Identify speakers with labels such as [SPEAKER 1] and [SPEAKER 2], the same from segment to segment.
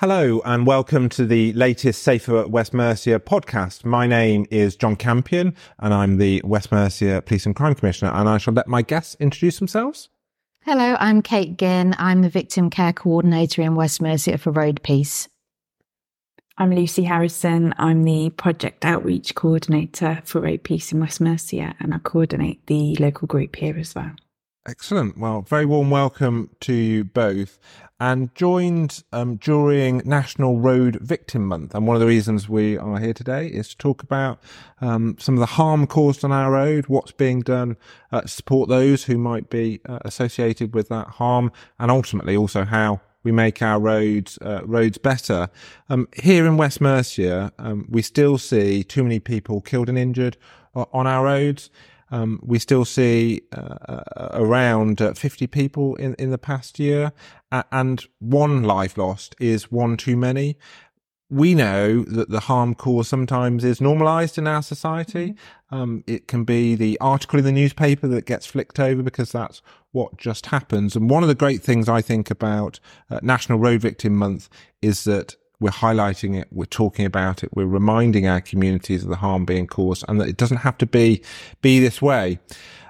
[SPEAKER 1] Hello and welcome to the latest Safer West Mercia podcast. My name is John Campion and I'm the West Mercia Police and Crime Commissioner and I shall let my guests introduce themselves.
[SPEAKER 2] Hello, I'm Kate Ginn. I'm the Victim Care Coordinator in West Mercia for Road Peace.
[SPEAKER 3] I'm Lucy Harrison. I'm the Project Outreach Coordinator for Road Peace in West Mercia and I coordinate the local group here as well.
[SPEAKER 1] Excellent. Well, very warm welcome to you both. And joined um, during National Road Victim Month. And one of the reasons we are here today is to talk about um, some of the harm caused on our road, what's being done uh, to support those who might be uh, associated with that harm, and ultimately also how we make our roads uh, roads better. Um, here in West Mercia, um, we still see too many people killed and injured uh, on our roads. Um, we still see uh, uh, around uh, 50 people in, in the past year, and one life lost is one too many. We know that the harm caused sometimes is normalized in our society. Mm-hmm. Um, it can be the article in the newspaper that gets flicked over because that's what just happens. And one of the great things I think about uh, National Road Victim Month is that we're highlighting it, we're talking about it, we're reminding our communities of the harm being caused and that it doesn't have to be, be this way.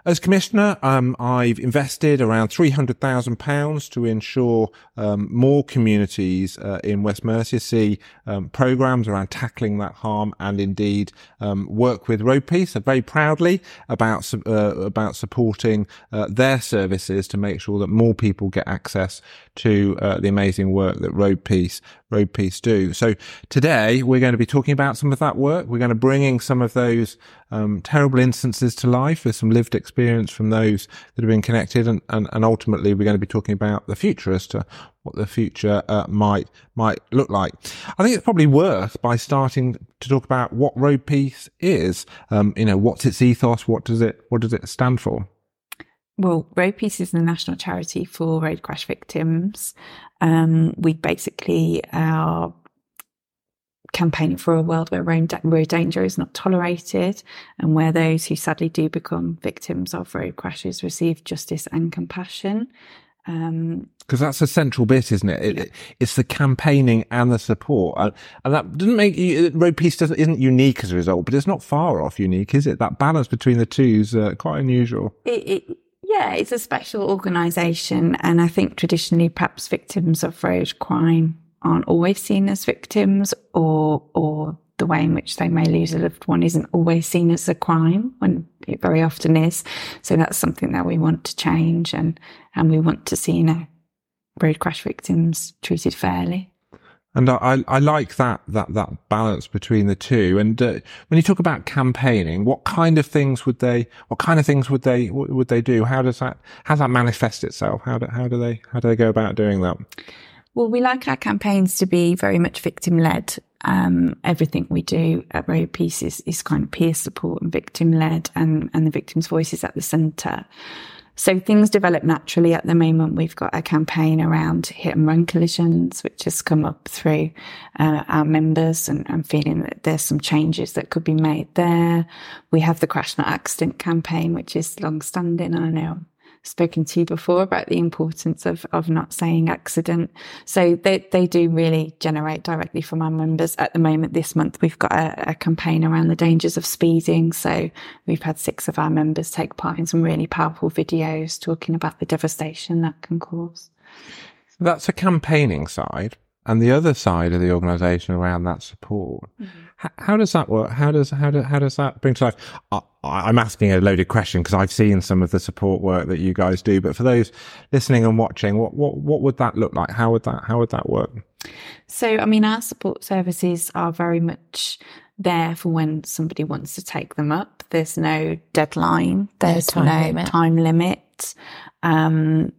[SPEAKER 1] As commissioner, um, I've invested around £300,000 to ensure um, more communities uh, in West Mercia see um, programmes around tackling that harm and indeed um, work with Road Peace very proudly about, uh, about supporting uh, their services to make sure that more people get access to uh, the amazing work that Road Peace Road Peace do. So today we're going to be talking about some of that work. We're going to bringing some of those um, terrible instances to life with some lived experience from those that have been connected, and, and, and ultimately we're going to be talking about the future as to what the future uh, might might look like. I think it's probably worth by starting to talk about what Road Peace is. Um, you know, what's its ethos? What does it what does it stand for?
[SPEAKER 3] Well, Road Peace is the national charity for road crash victims. Um, we basically are campaigning for a world where road, danger is not tolerated and where those who sadly do become victims of road crashes receive justice and compassion.
[SPEAKER 1] Um, because that's a central bit, isn't it? it, yeah. it's the campaigning and the support, and, and that doesn't make you, road peace doesn't isn't unique as a result, but it's not far off unique, is it? That balance between the two is uh, quite unusual.
[SPEAKER 3] It, it, yeah, it's a special organisation, and I think traditionally, perhaps victims of road crime aren't always seen as victims, or or the way in which they may lose a loved one isn't always seen as a crime when it very often is. So that's something that we want to change, and and we want to see you know road crash victims treated fairly.
[SPEAKER 1] And I, I like that, that, that balance between the two. And uh, when you talk about campaigning, what kind of things would they, what kind of things would they, would they do? How does that, how does that manifest itself? How do, how do they, how do they go about doing that?
[SPEAKER 3] Well, we like our campaigns to be very much victim led. Um, everything we do at Road Peace is, is kind of peer support and victim led and, and the victim's voice is at the centre. So things develop naturally at the moment. We've got a campaign around hit and run collisions, which has come up through uh, our members and, and feeling that there's some changes that could be made there. We have the crash not accident campaign, which is long standing. I know spoken to you before about the importance of, of not saying accident. So they, they do really generate directly from our members. At the moment, this month, we've got a, a campaign around the dangers of speeding. So we've had six of our members take part in some really powerful videos talking about the devastation that can cause.
[SPEAKER 1] That's a campaigning side and the other side of the organisation around that support. Mm-hmm. How, how, does that work? How does how do, how does that bring to life? I, am asking a loaded question because I've seen some of the support work that you guys do, but for those listening and watching, what what what would that look like? How would that how would that work?
[SPEAKER 3] So, I mean, our support services are very much there for when somebody wants to take them up. There's no deadline. There's no time no limit. Time limit. Um,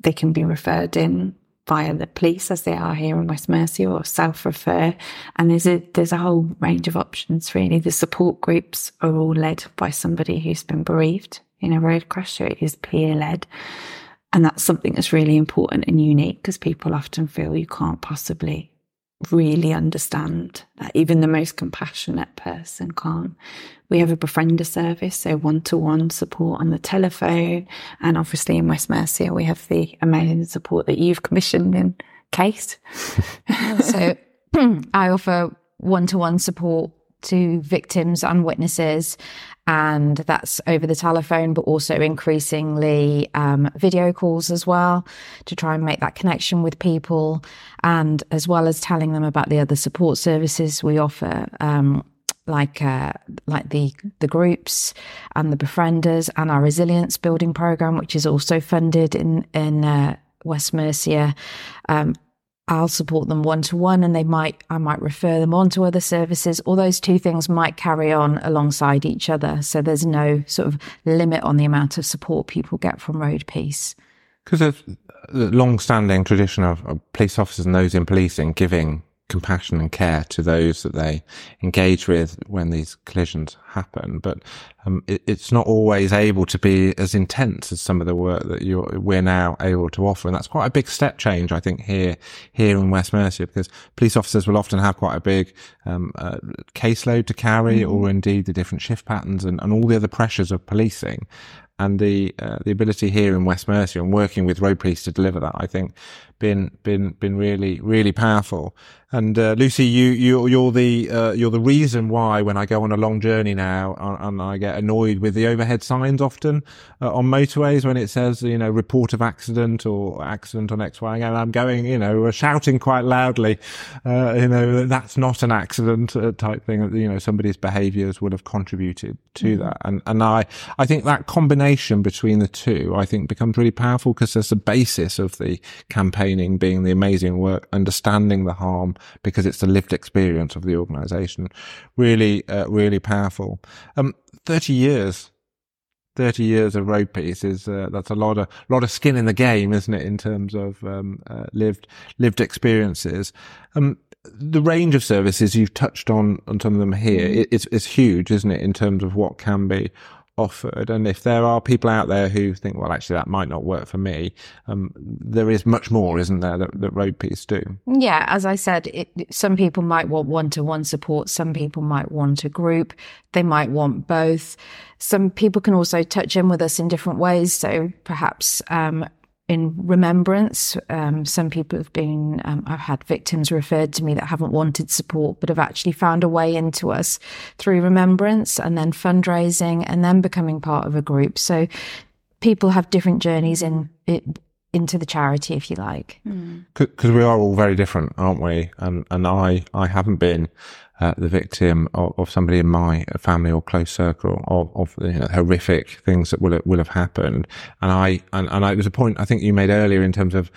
[SPEAKER 3] they can be referred in via the police as they are here in West Mercia or self-refer. And there's a, there's a whole range of options really. The support groups are all led by somebody who's been bereaved in a road crash. So it is peer led. And that's something that's really important and unique because people often feel you can't possibly really understand that even the most compassionate person can't. We have a befriender service, so one to one support on the telephone. And obviously in West Mercia, we have the amazing support that you've commissioned in Kate.
[SPEAKER 2] so I offer one to one support to victims and witnesses, and that's over the telephone, but also increasingly um, video calls as well to try and make that connection with people, and as well as telling them about the other support services we offer. Um, like uh, like the the groups and the befrienders and our resilience building program, which is also funded in in uh, West Mercia. Um, I'll support them one to one and they might, I might refer them on to other services, or those two things might carry on alongside each other. So there's no sort of limit on the amount of support people get from Road Peace.
[SPEAKER 1] Because there's a long standing tradition of police officers and those in policing giving compassion and care to those that they engage with when these collisions happen. But um, it, it's not always able to be as intense as some of the work that you're, we're now able to offer. And that's quite a big step change, I think, here, here in West Mercia, because police officers will often have quite a big, um, uh, caseload to carry mm-hmm. or indeed the different shift patterns and, and all the other pressures of policing and the uh, the ability here in West Mercia and working with Road Peace to deliver that, I think, been been been really really powerful. And uh, Lucy, you you you're the uh, you're the reason why when I go on a long journey now and, I get annoyed with the overhead signs often uh, on motorways when it says you know report of accident or accident on X Y and I'm going you know shouting quite loudly uh, you know that's not an accident uh, type thing you know somebody's behaviours would have contributed to mm-hmm. that and and I I think that combination between the two I think becomes really powerful because there's the basis of the campaigning being the amazing work understanding the harm because it's the lived experience of the organization. Really, uh, really powerful. Um, 30 years. 30 years of road peace is uh, that's a lot of lot of skin in the game isn't it in terms of um, uh, lived lived experiences um, the range of services you've touched on on some of them here mm. it, it's it's huge isn't it in terms of what can be offered. And if there are people out there who think, well, actually, that might not work for me, um, there is much more, isn't there, that, that Road Peace do?
[SPEAKER 2] Yeah, as I said, it, some people might want one to one support, some people might want a group, they might want both. Some people can also touch in with us in different ways. So perhaps um, in remembrance. Um, some people have been, um, I've had victims referred to me that haven't wanted support, but have actually found a way into us through remembrance and then fundraising and then becoming part of a group. So people have different journeys in it, into the charity, if you like.
[SPEAKER 1] Because mm. we are all very different, aren't we? And and I I haven't been uh, the victim of, of, somebody in my family or close circle of, of you know, horrific things that will will have happened. And I and, and I, it was a point I think you made earlier in terms of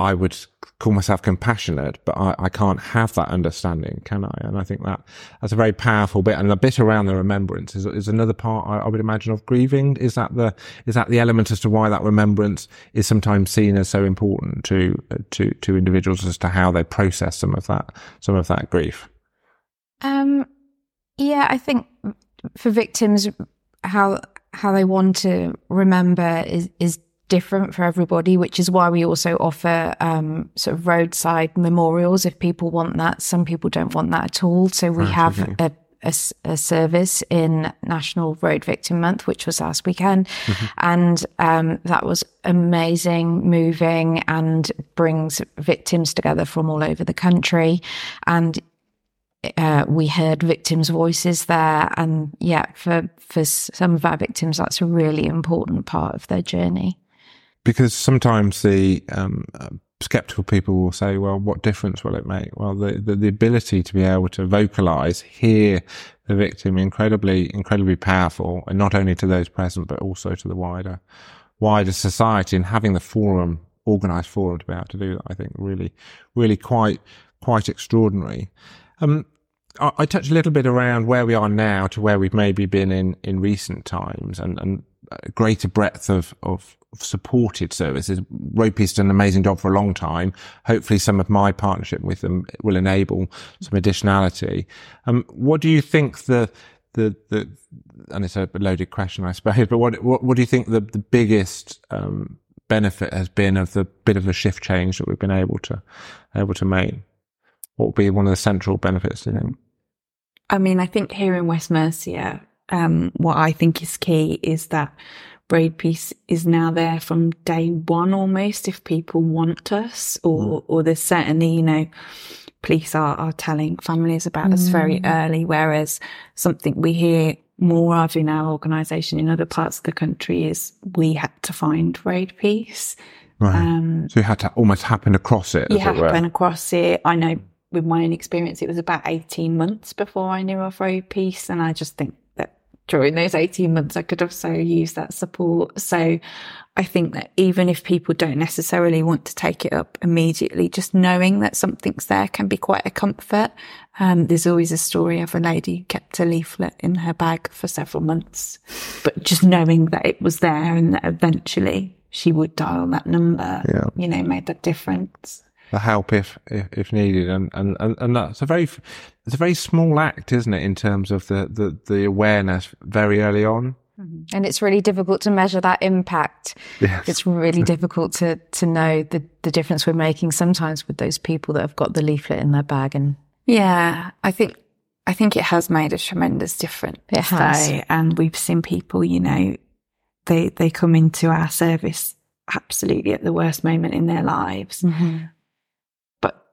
[SPEAKER 1] I would call myself compassionate, but I, I, can't have that understanding, can I? And I think that that's a very powerful bit. And the bit around the remembrance is, is another part I, I, would imagine of grieving. Is that the is that the element as to why that remembrance is sometimes seen as so important to to to individuals as to how they process some of that some of that grief?
[SPEAKER 2] Um, yeah, I think for victims, how how they want to remember is is different for everybody, which is why we also offer um, sort of roadside memorials if people want that. Some people don't want that at all. So we right, have okay. a, a, a, service in National Road Victim Month, which was last weekend. Mm-hmm. And um, that was amazing, moving, and brings victims together from all over the country. And uh, we heard victims' voices there, and yeah, for for some of our victims, that's a really important part of their journey.
[SPEAKER 1] Because sometimes the um, skeptical people will say, "Well, what difference will it make?" Well, the, the, the ability to be able to vocalize, hear the victim, incredibly incredibly powerful, and not only to those present, but also to the wider wider society, and having the forum, organized forum, to be able to do that, I think really, really quite quite extraordinary. Um, I, I touched a little bit around where we are now to where we've maybe been in, in recent times and, and a greater breadth of, of, of supported services. Peace done an amazing job for a long time. Hopefully some of my partnership with them will enable some additionality. Um, what do you think the, the, the, and it's a loaded question, I suppose, but what, what, what do you think the, the biggest, um, benefit has been of the bit of a shift change that we've been able to, able to make? what would be one of the central benefits, do you think?
[SPEAKER 3] I mean, I think here in West Mercia, um, what I think is key is that Road Peace is now there from day one almost if people want us or, mm. or there's certainly, you know, police are, are telling families about mm. us very mm. early, whereas something we hear more of in our organisation in other parts of the country is we had to find road peace.
[SPEAKER 1] Right. Um, so you had to almost happen across it.
[SPEAKER 3] You happen across it. I know with my own experience, it was about 18 months before I knew of road peace. And I just think that during those 18 months, I could also use that support. So I think that even if people don't necessarily want to take it up immediately, just knowing that something's there can be quite a comfort. Um, there's always a story of a lady who kept a leaflet in her bag for several months, but just knowing that it was there and that eventually she would dial that number, yeah. you know, made that difference.
[SPEAKER 1] The help if, if, if needed, and, and and that's a very it's a very small act, isn't it, in terms of the the, the awareness very early on.
[SPEAKER 2] Mm-hmm. And it's really difficult to measure that impact. Yes. It's really difficult to to know the the difference we're making sometimes with those people that have got the leaflet in their bag and
[SPEAKER 3] Yeah, I think I think it has made a tremendous difference.
[SPEAKER 2] It has.
[SPEAKER 3] Though, and we've seen people, you know, they they come into our service absolutely at the worst moment in their lives. Mm-hmm.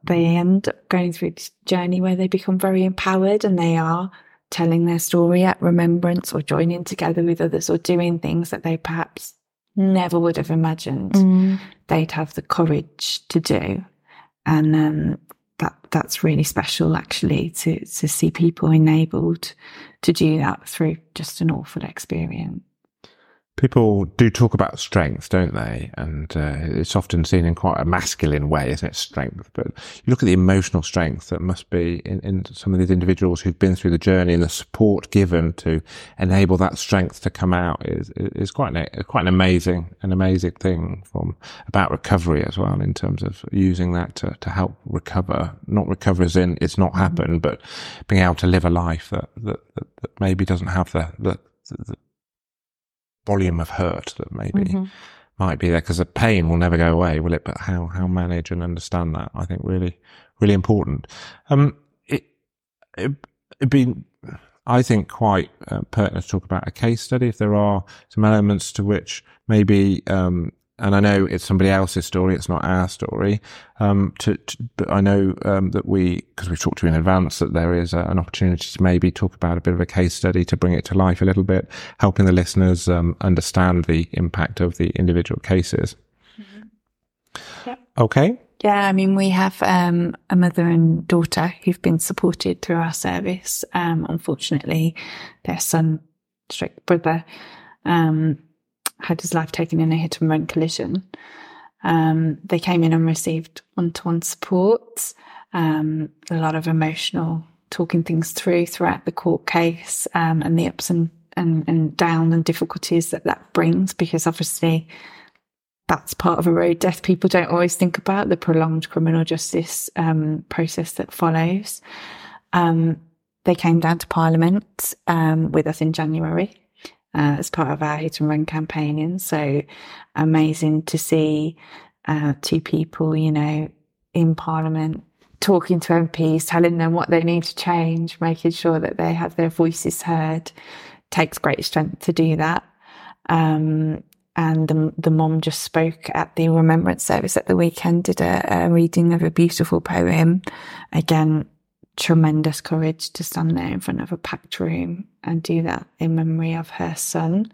[SPEAKER 3] They end up going through this journey where they become very empowered and they are telling their story at remembrance or joining together with others or doing things that they perhaps never would have imagined mm. they'd have the courage to do. And um, that that's really special actually to to see people enabled to do that through just an awful experience
[SPEAKER 1] people do talk about strength, don't they? And uh, it's often seen in quite a masculine way, isn't it? Strength. But you look at the emotional strength that must be in, in, some of these individuals who've been through the journey and the support given to enable that strength to come out is is quite an, quite an amazing an amazing thing from about recovery as well in terms of using that to, to help recover. Not recover as in it's not happened, but being able to live a life that that, that, that maybe doesn't have the, the, the volume of hurt that maybe mm-hmm. might be there because the pain will never go away, will it? But how, how manage and understand that, I think really, really important. Um, it, it, it'd be, I think quite uh, pertinent to talk about a case study if there are some elements to which maybe, um, and I know it's somebody else's story, it's not our story. Um, to, to, but I know um, that we, because we've talked to you in advance, that there is a, an opportunity to maybe talk about a bit of a case study to bring it to life a little bit, helping the listeners um, understand the impact of the individual cases. Mm-hmm. Yep. Okay.
[SPEAKER 3] Yeah, I mean, we have um, a mother and daughter who've been supported through our service. Um, unfortunately, their son, straight brother, um, had his life taken in a hit and run collision. Um, they came in and received one to one support, um, a lot of emotional talking things through throughout the court case um, and the ups and, and, and down and difficulties that that brings, because obviously that's part of a road death people don't always think about the prolonged criminal justice um, process that follows. Um, they came down to Parliament um, with us in January uh, as part of our hit and run campaigning. So amazing to see uh, two people, you know, in Parliament talking to MPs, telling them what they need to change, making sure that they have their voices heard. Takes great strength to do that. Um, and the, the mom just spoke at the remembrance service at the weekend, did a, a reading of a beautiful poem. Again, tremendous courage to stand there in front of a packed room and do that in memory of her son.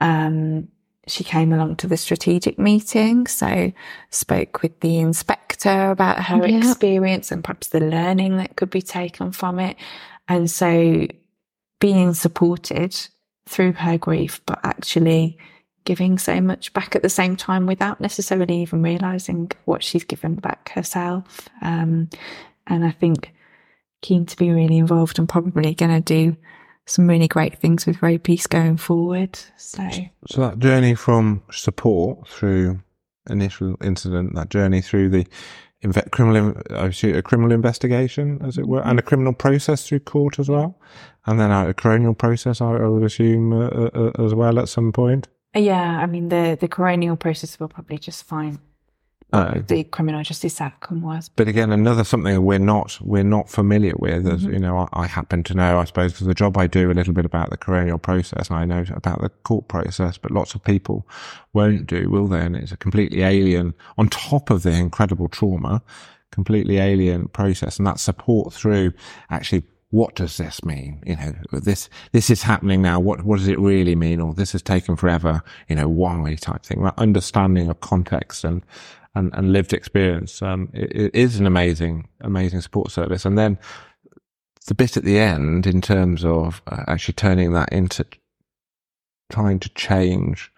[SPEAKER 3] Um, she came along to the strategic meeting, so spoke with the inspector about her yeah. experience and perhaps the learning that could be taken from it. And so being supported through her grief, but actually giving so much back at the same time without necessarily even realizing what she's given back herself. Um, and I think keen to be really involved and probably going to do some really great things with Road Peace going forward. So,
[SPEAKER 1] so that journey from support through initial incident, that journey through the inve- criminal, a criminal investigation, as it were, and a criminal process through court as well, and then a coronial process, I would assume, uh, uh, as well at some point.
[SPEAKER 3] Yeah, I mean the the coronial process will probably just find
[SPEAKER 1] Uh,
[SPEAKER 3] the criminal justice outcome was.
[SPEAKER 1] but again, another something we're not we're not familiar with. As you know, I, I happen to know, I suppose, because the job I do a little bit about the coronial process, and I know about the court process, but lots of people won't do, will they? And it's a completely alien on top of the incredible trauma, completely alien process, and that support through actually. What does this mean? You know, this, this is happening now. What, what does it really mean? Or this has taken forever. You know, why type thing, that understanding of context and, and, and lived experience. Um, it, it is an amazing, amazing support service. And then the bit at the end in terms of uh, actually turning that into trying to change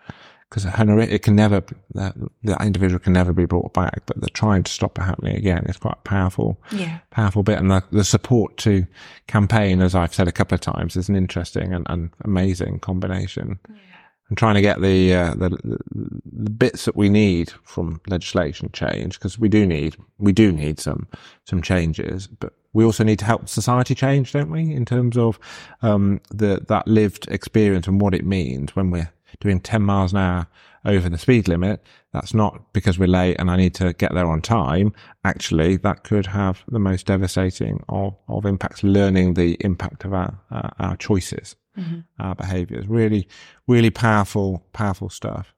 [SPEAKER 1] because it can never, that, that individual can never be brought back, but they're trying to stop it happening again. It's quite a powerful,
[SPEAKER 3] Yeah.
[SPEAKER 1] powerful bit. And the, the support to campaign, as I've said a couple of times, is an interesting and, and amazing combination. And trying to get the, uh, the, the, bits that we need from legislation change, because we do need, we do need some, some changes, but we also need to help society change, don't we? In terms of, um, the, that lived experience and what it means when we're doing 10 miles an hour over the speed limit. That's not because we're late and I need to get there on time. Actually, that could have the most devastating of, of impacts, learning the impact of our, uh, our choices, our behaviors. Really, really powerful, powerful stuff.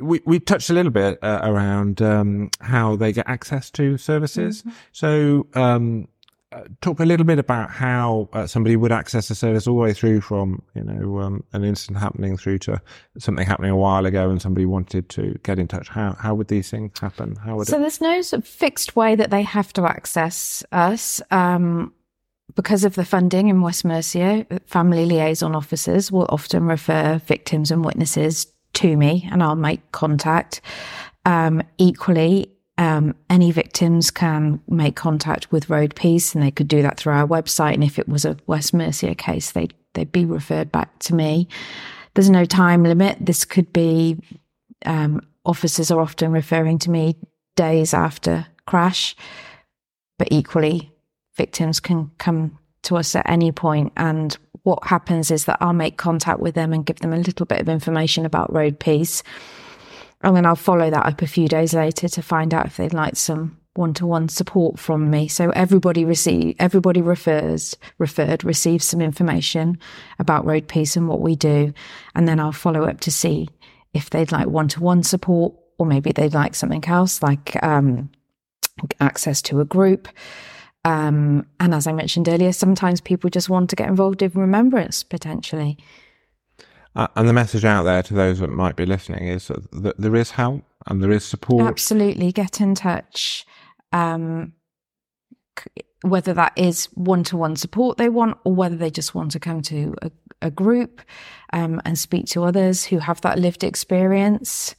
[SPEAKER 1] We, we touched a little bit uh, around um, how they get access to services. So, um, uh, talk a little bit about how uh, somebody would access a service all the way through from you know um, an incident happening through to something happening a while ago and somebody wanted to get in touch how how would these things happen how would
[SPEAKER 2] So
[SPEAKER 1] it
[SPEAKER 2] there's no sort of fixed way that they have to access us. Um, because of the funding in West Mercia, family liaison officers will often refer victims and witnesses to me and I'll make contact. Um, equally, um, any victims can make contact with Road Peace and they could do that through our website. And if it was a West Mercia case, they'd, they'd be referred back to me. There's no time limit. This could be um, officers are often referring to me days after crash, but equally, victims can come to us at any. And what happens is that I'll make contact with them and give them a little bit of information about Road Peace. And then I'll follow that up a few days later to find out if they'd like some one-to-one support from me. So everybody receive, everybody refers, referred, receives some information about Road Peace and what we do. And then I'll follow up to see if they'd like one-to-one support or maybe they'd like something else like, um, access to a group. Um, and as I mentioned earlier, sometimes people just want to get involved in remembrance potentially.
[SPEAKER 1] uh, and the message out there to those that might be listening is that, there is help and there is support
[SPEAKER 2] Absolutely, get in touch. Um, whether that is one to one support they want, or whether they just want to come to a, a group um, and speak to others who have that lived experience.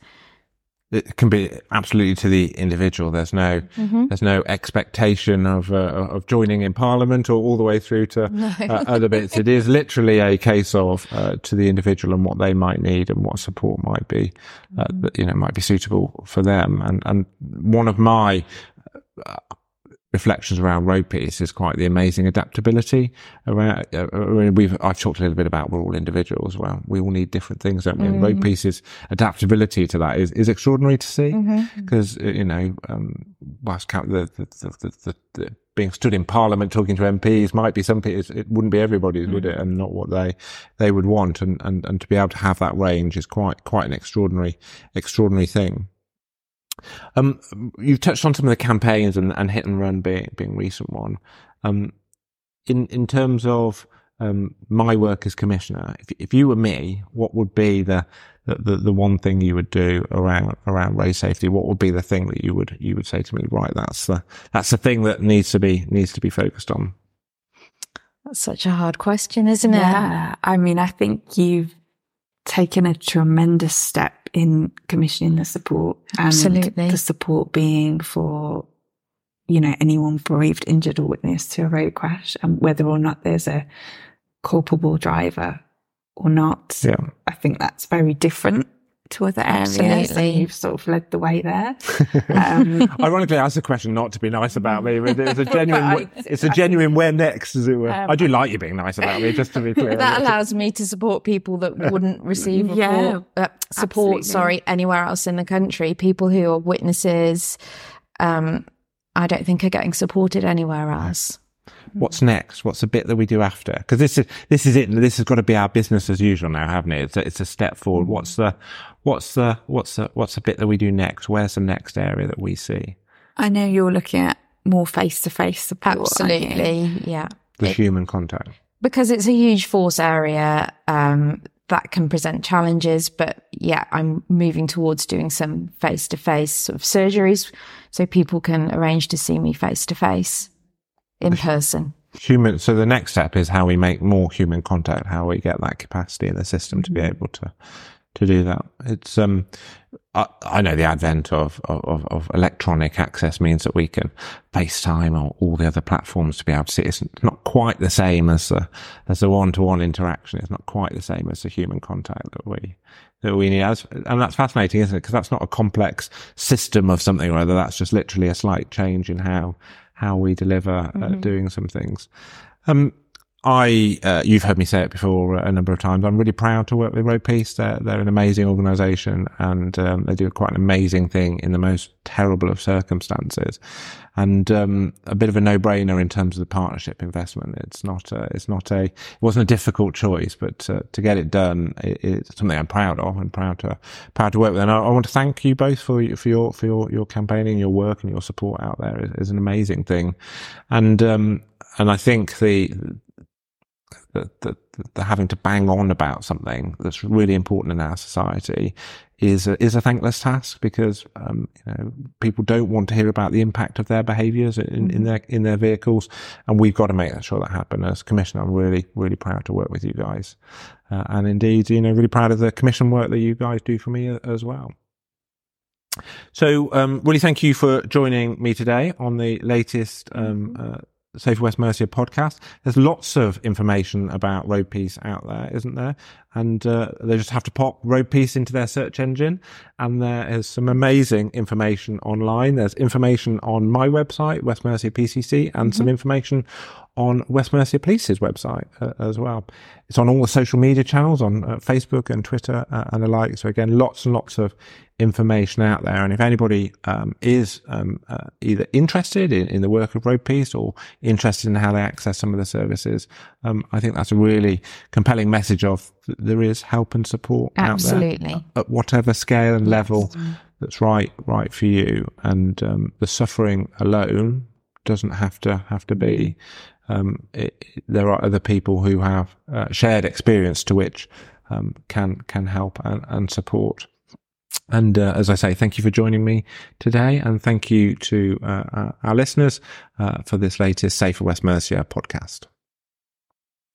[SPEAKER 1] It can be absolutely to the individual. There's no, there's no expectation of uh, of joining in Parliament or all the way through to uh, other bits. It is literally a case of uh, to the individual and what they might need and what support might be, uh, that, you know, might be suitable for them. And and one of my uh, reflections around road peace is quite the amazing adaptability around uh, uh, we've I've talked a little bit about we're all individuals well. We all need different things don't we? And road peace's adaptability to that is, is extraordinary to see because you know um whilst the the, the, the, the, being stood in parliament talking to MPs might be some people it wouldn't be everybody's would it? And not what they they would want. And, and and to be able to have that range is quite quite an extraordinary extraordinary thing um, you've touched on some of the campaigns and, and hit and run being being recent one. Um, in in terms of um, my work as commissioner, if if you were me, what would be the, the the one thing you would do around around road safety? What would be the thing that you would you would say to me? Right, that's the that's the thing that needs to be needs to be focused on.
[SPEAKER 2] That's such a hard question, isn't it?
[SPEAKER 3] Yeah. I mean, I think you've taken a tremendous step in commissioning the support and
[SPEAKER 2] Absolutely.
[SPEAKER 3] the support being for, you know, anyone bereaved, injured or witness to a road crash and whether or not there's a culpable driver or not.
[SPEAKER 1] Yeah.
[SPEAKER 3] I think that's very different to other areas. Absolutely. you've sort of led the way there.
[SPEAKER 1] Um, Ironically, I asked the question not to be nice about me, but it's a genuine, I, it's a genuine where next, as it were. Um, I do like you being nice about me, just to be clear.
[SPEAKER 2] That allows me to support people that wouldn't receive yeah, uh, support, sorry, anywhere else in the country. People who are witnesses, um, I don't think are getting supported anywhere else.
[SPEAKER 1] What's next? What's the bit that we do after? Because this is this is it. This has got to be our business as usual now, haven't it? It's a, it's a step forward. Mm. What's the what's the what's the what's the bit that we do next? Where's the next area that we see?
[SPEAKER 3] I know you're looking at more face to face support.
[SPEAKER 2] Absolutely, yeah.
[SPEAKER 1] The it, human contact
[SPEAKER 2] because it's a huge force area. Um, that can present challenges, but yeah, I'm moving towards doing some face to face sort of surgeries so people can arrange to see me face to face in person.
[SPEAKER 1] Human. So the next step is how we make more human contact, how we get that capacity in the system to be mm-hmm. able to to do that. It's um, I, I know the advent of, of, of electronic access means that we can FaceTime or all the other platforms to be able to see. It's not quite the same as the as the one to one interaction. It's not quite the same as the human contact that we that we need. And that's fascinating, isn't it? Because that's not a complex system of something or other. That's just literally a slight change in how how we deliver mm-hmm. doing some things. Um, I, uh, you've heard me say it before a number of times. I'm really proud to work with Road Peace. They're, they're an amazing organisation and um, they do quite an amazing thing in the most terrible of circumstances, and um, a bit of a no-brainer in terms of the partnership investment. It's not, a, it's not a, it wasn't a difficult choice, but uh, to get it done, it, it's something I'm proud of and proud to proud to work with. And I, I, want to thank you both for for your for your your campaigning, your work, and your support out there is an amazing thing, and um, and I think the that, that, that having to bang on about something that's really important in our society is a, is a thankless task because um, you know people don't want to hear about the impact of their behaviours in, in mm-hmm. their in their vehicles, and we've got to make sure that happen. As commissioner, I'm really really proud to work with you guys, uh, and indeed, you know, really proud of the commission work that you guys do for me as well. So, um, really, thank you for joining me today on the latest um, mm-hmm. uh, Safer West Mercia podcast. There's lots of information about Road Peace out there, isn't there? And uh, they just have to pop Road Peace into their search engine, and there is some amazing information online. There's information on my website, West Mercia PCC, and mm-hmm. some information on West Mercia Police's website uh, as well. It's on all the social media channels on uh, Facebook and Twitter uh, and the like. So again, lots and lots of information out there. And if anybody um, is um, uh, either interested in, in, the work of Road Peace or interested in how they access some of the services, um, I think that's a really compelling message of there is help and support
[SPEAKER 2] Absolutely.
[SPEAKER 1] out there at whatever scale and level yes. that's right right for you. And um, the suffering alone doesn't have to have to be um, it, there are other people who have uh, shared experience to which um, can can help and, and support. And uh, as I say, thank you for joining me today, and thank you to uh, our listeners uh, for this latest Safer West Mercia podcast.